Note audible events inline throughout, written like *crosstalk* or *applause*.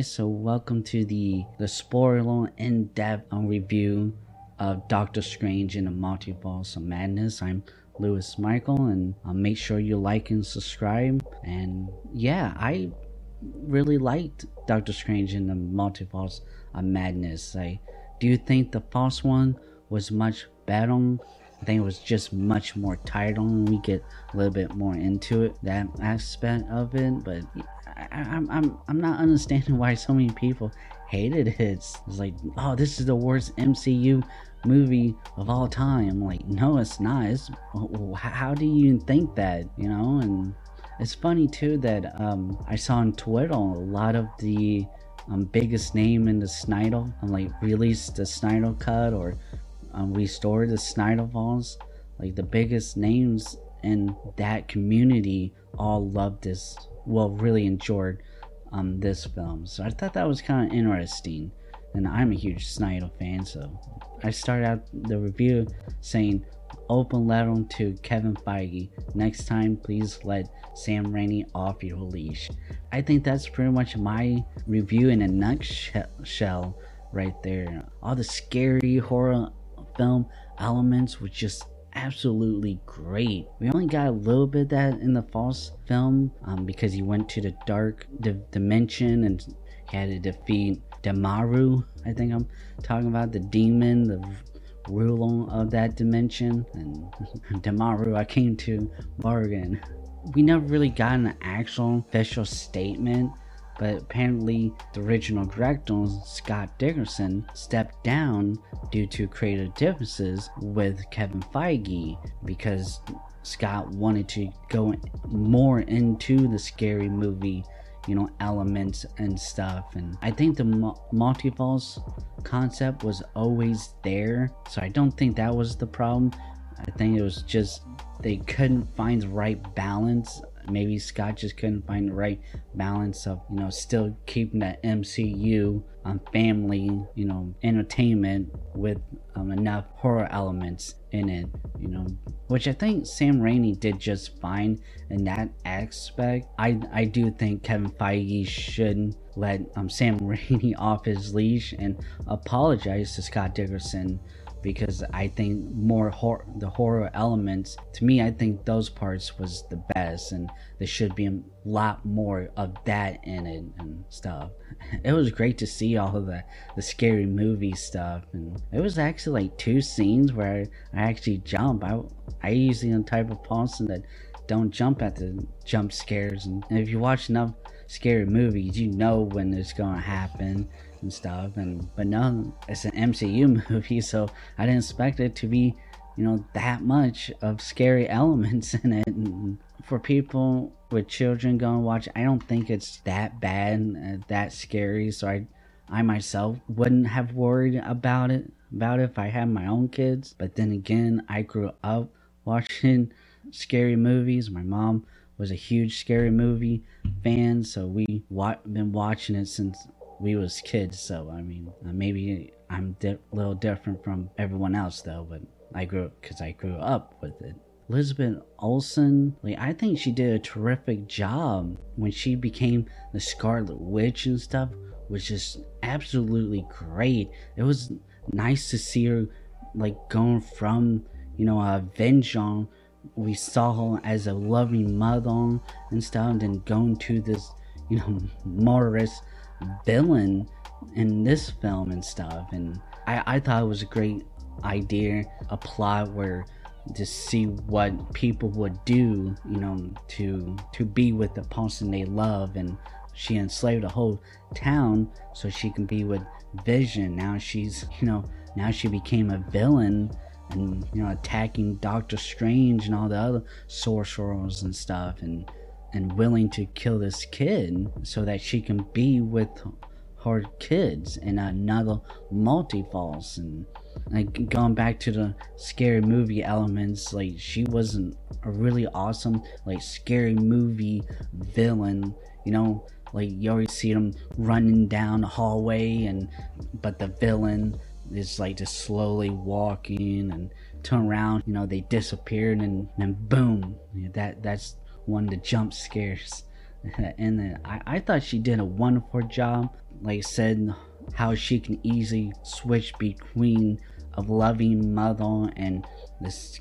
guys, so welcome to the the spoiler in-depth review of Doctor Strange in the Multiverse of Madness. I'm Lewis Michael, and uh, make sure you like and subscribe. And yeah, I really liked Doctor Strange in the Multiverse of Madness. I do you think the first one was much better. I think it was just much more tight on. We get a little bit more into it, that aspect of it. But I, I'm, I'm, I'm not understanding why so many people hated it. It's, it's like, oh, this is the worst MCU movie of all time. Like, no, it's not. It's, how do you think that? You know, and it's funny too that um, I saw on Twitter a lot of the um, biggest name in the Snyder, um, like released the Snyder cut or um, restore the Snyderverse. Like the biggest names in that community all loved this. Well, really enjoyed um, this film. So I thought that was kind of interesting. And I'm a huge Snyder fan, so I started out the review saying, "Open letter to Kevin Feige. Next time, please let Sam Raimi off your leash." I think that's pretty much my review in a nutshell, right there. All the scary horror film elements was just absolutely great. We only got a little bit that in the false film um, because he went to the dark di- dimension and he had to defeat Dormammu. I think I'm talking about the demon, the ruler of that dimension, and *laughs* Dormammu. I came to bargain. We never really got an actual official statement but apparently the original director, Scott Derrickson, stepped down due to creative differences with Kevin Feige because Scott wanted to go more into the scary movie, you know, elements and stuff. And I think the multiverse concept was always there, so I don't think that was the problem. I think it was just they couldn't find the right balance maybe Scott just couldn't find the right balance of, you know, still keeping that MCU um, family, you know, entertainment with um, enough horror elements in it, you know, which I think Sam Raimi did just fine in that aspect. I I do think Kevin Feige should let um, Sam *laughs* Raimi off his leash and apologize to Scott Derrickson because I think more hor- the horror elements to me I think those parts was the best and there should be a lot more of that in it and stuff. *laughs* It was great to see all of the the scary movie stuff and it was actually like two scenes where I actually jump. I I usually am the type of person that don't jump at the jump scares and if you watch enough scary movies you know when it's to happen and stuff. And but no, it's an MCU *laughs* movie, so I didn't expect it to be, you know, that much of scary *laughs* elements in it. And for people with children going watch, I don't think it's that bad, uh, that scary. So I, I myself wouldn't have worried about it about it if I had my own kids. But then again, I grew up *laughs* watching scary movies. My mom was a huge scary movie fan, so we wa- been watching it since we was kids, so I mean, uh, maybe I'm a di- little different from everyone else though, but I grew because I grew up with it. Elizabeth Olsen, like I think she did a terrific job when she became the Scarlet Witch and stuff, was just absolutely great. It was nice to see her like going from you know a Avenger. We saw her as a loving mother and stuff, and then going to this you know *laughs* Morris villain in this film and stuff. And I, I thought it was a great idea, a plot where to see what people would do, you know, to to be with the person they love and she enslaved a whole town so she can be with Vision. Now she's, you know, now she became a villain and you know attacking Doctor Strange and all the other sorcerers and stuff and and willing to kill this kid so that she can be with her kids in another multiverse. And like going back to the scary movie elements like she wasn't a really awesome like scary movie villain you know? Like you always see them running down the hallway and but the villain is like just slowly walking and turn around you know they disappeared and then boom that that's one of the jump scares *laughs* and then I, I thought she did a wonderful job. Like I said, how she can easily switch between a loving mother and this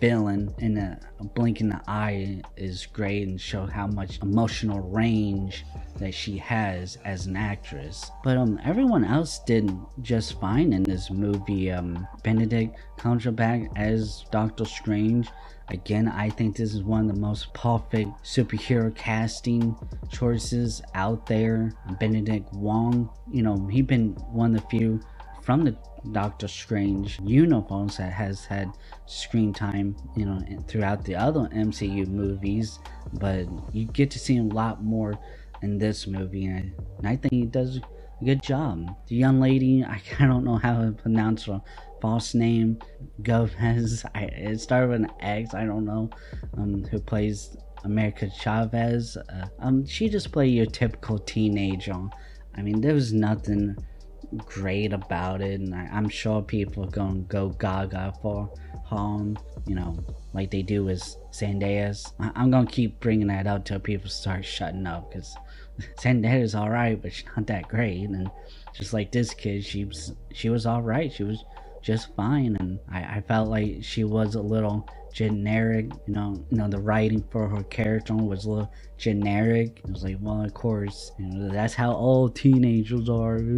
villain in a, a blink in the eye is great and show how much emotional range that she has as an actress. But um, everyone else did just fine in this movie. Um, Benedict Cumberbatch as Doctor Strange. Again, I think this is one of the most perfect superhero casting choices out there. Benedict Wong, you know, he's been one of the few from the Doctor Strange universe that has had screen time, you know, throughout the other MCU movies, but you get to see him a lot more in this movie, and I, think he does a good job. The young lady, *laughs* I, I don't know how to pronounce her false name, Gomez. *laughs* I, it started with an X. I don't know um, who plays America Chavez. Uh, um, she just played your typical teenager. I mean, there was nothing great about it, and I, am sure people are gonna go gaga for home, you know, like they do with Zendaya's. I, am gonna keep bringing that up till people start shutting up, because *laughs* Zendaya's alright, but she's not that great, and just like this kid, she was she was alright. She was just fine, and I, I felt like she was a little generic. You know, you know the writing for her character was a little generic. It was like, well, of course, you know, that's how all teenagers are. *laughs*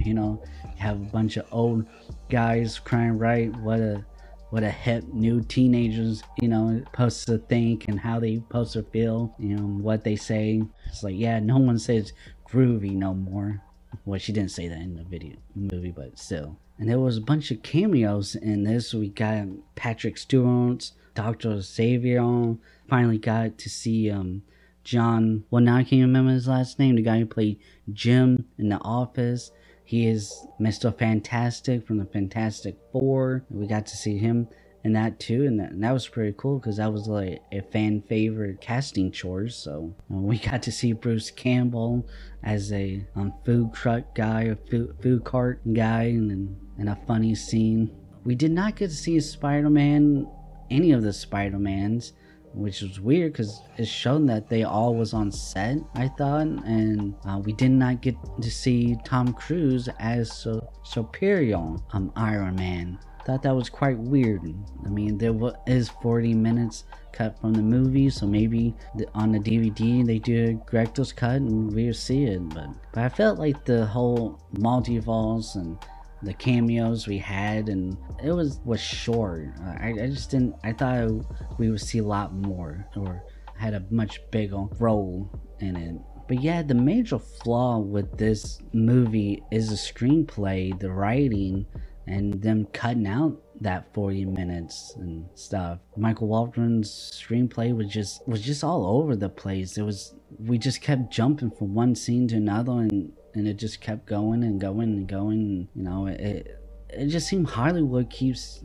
You know, have a bunch of old guys crying right. What a what a hip new teenagers, you know, supposed to think and how they supposed to feel, you know, what they say. It's like, yeah, no one says groovy no more. Well, she didn't say that in the video movie, but still. And there was a bunch of cameos in this. We got Patrick Stewart, Dr. Xavier. Finally got to see um, John. Well, now I can't remember his last name. The guy who played Jim in The Office. He is Mr. Fantastic from the Fantastic Four. We got to see him and that too and that, and that was pretty cool because that was like a fan favorite casting choice so uh, we *laughs* got to see bruce campbell as a um, food truck guy a food, food cart guy and, a funny scene. We did not get to see spider-man any of the spider-mans which was weird because it's shown that they all was on set i thought and uh, we did not get to see tom cruise as so superior um iron man thought that was quite weird. I mean, there is 40 minutes cut from the movie, so maybe on the DVD they do a director's cut and we'll see it. But but I felt like the whole multiverse and the cameos we had and it was was short. I, I just didn't. I thought we would see a lot more or had a much bigger role in it. But yeah, the major flaw with this movie is the screenplay, the writing and them cutting out that 40 minutes and stuff. Michael Waldron's screenplay was just was just all over the place. It was we just kept jumping from one scene to another and and it just kept going and going and going. And, you know, it it just seemed Hollywood keeps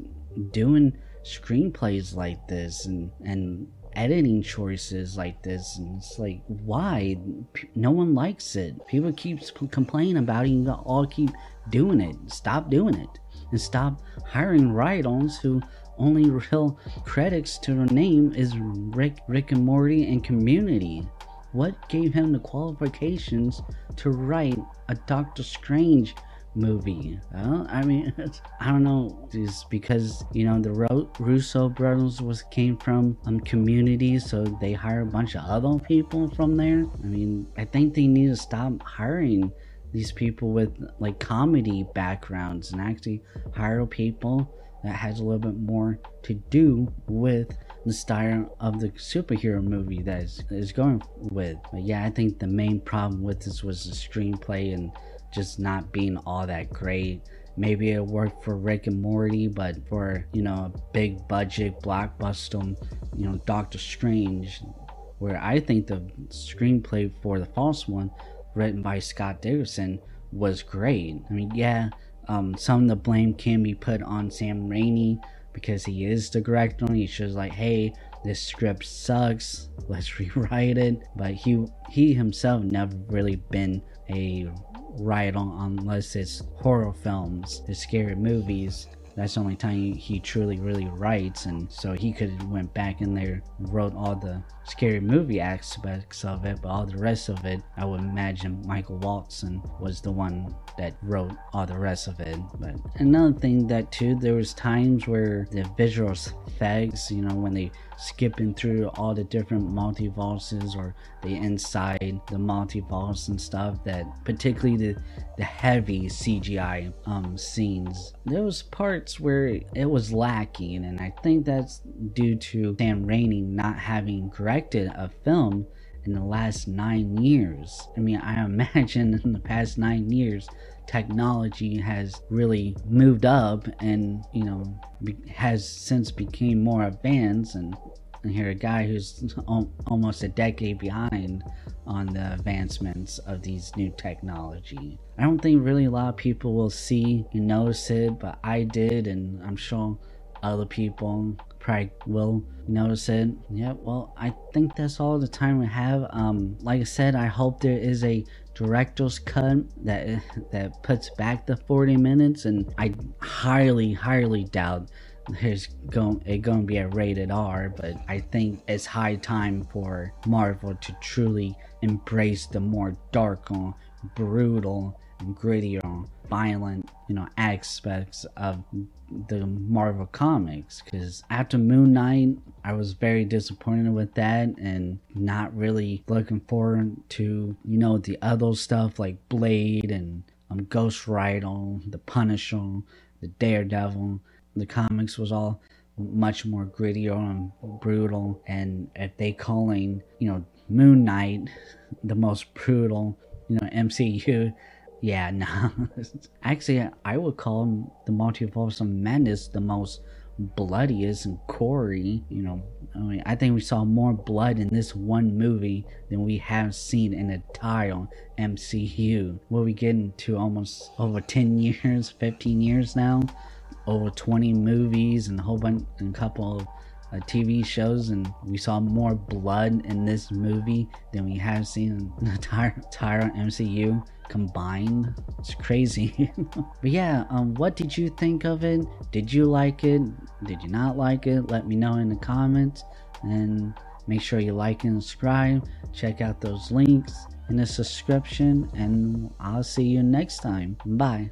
doing screenplays like this and and editing choices like this and it's like why no one likes it people keep complaining about it you all keep doing it stop doing it and stop hiring write-ons who only real credits to their name is Rick, Rick and Morty and Community. What gave him the qualifications to write a Doctor Strange movie? Well, I mean, *laughs* I don't know. It's because you know the Russo brothers was came from um Community, so they hire a bunch of other people from there. I mean, I think they need to stop hiring these people with like comedy backgrounds and actually hire people that has a little bit more to do with the style of the superhero movie that is, is going with. But yeah, I think the main problem with this was the screenplay and just not being all that great. Maybe it worked for Rick and Morty, but for you know a big budget blockbuster, you know Doctor Strange, where I think the screenplay for the false one written by Scott Derrickson was great. I mean, yeah, um, some of the blame can be put on Sam Raimi because he is the director. He's just like, hey, this script sucks. *laughs* Let's rewrite it. But he he himself never really been a writer unless it's horror films, the scary movies. That's the only time he, truly really writes and so he could have went back in there wrote all the scary movie aspects of it but all the rest of it i would imagine michael waldron was the one that wrote all the rest of it but another thing that too there was times where the visual effects you know when they skipping through all the different multiverses or the inside the multiverse and stuff that particularly the the heavy CGI um, scenes there was parts where it was lacking and I think that's due to Sam Raimi not having directed a film in the last nine years. I mean, I *laughs* imagine in the past nine years, technology has really moved up and, you know, has since became more advanced. And, and here, a guy who's almost a decade behind on the advancements of these new technology. I don't think really a lot of people will see and notice it, but I did, and I'm sure other people probably will notice it. Yeah, well, I think that's all the time we have. Um, like I said, I hope there is a director's cut that that puts back the 40 minutes, and I highly, highly doubt there's going it going to be a rated R. But I think it's high time for Marvel to truly embrace the more dark, brutal, grittier, violent, you know, aspects of the Marvel comics because after Moon Knight, I was very disappointed with that and not really looking forward to you know the other stuff like Blade and um, Ghost Rider, the Punisher, the Daredevil. The comics was all much more grittier and brutal, and if they calling you know Moon Knight *laughs* the most brutal you know MCU yeah, *laughs* no. Actually, I would call the Multiverse of Madness the most bloodiest and gory. You know, I mean, I think we saw more blood in this one movie than we have seen in the entire MCU. What we getting to almost over 10 years, 15 years now? Over 20 movies and a whole bunch, and a couple of uh, TV shows, and we saw more blood in this movie than we have seen in the entire, entire MCU combined. It's crazy. *laughs* but yeah, um, what did you think of it? Did you like it? Did you not like it? Let me know in the comments. And make sure you like and subscribe. Check out those links in the subscription. And I'll see you next time. Bye.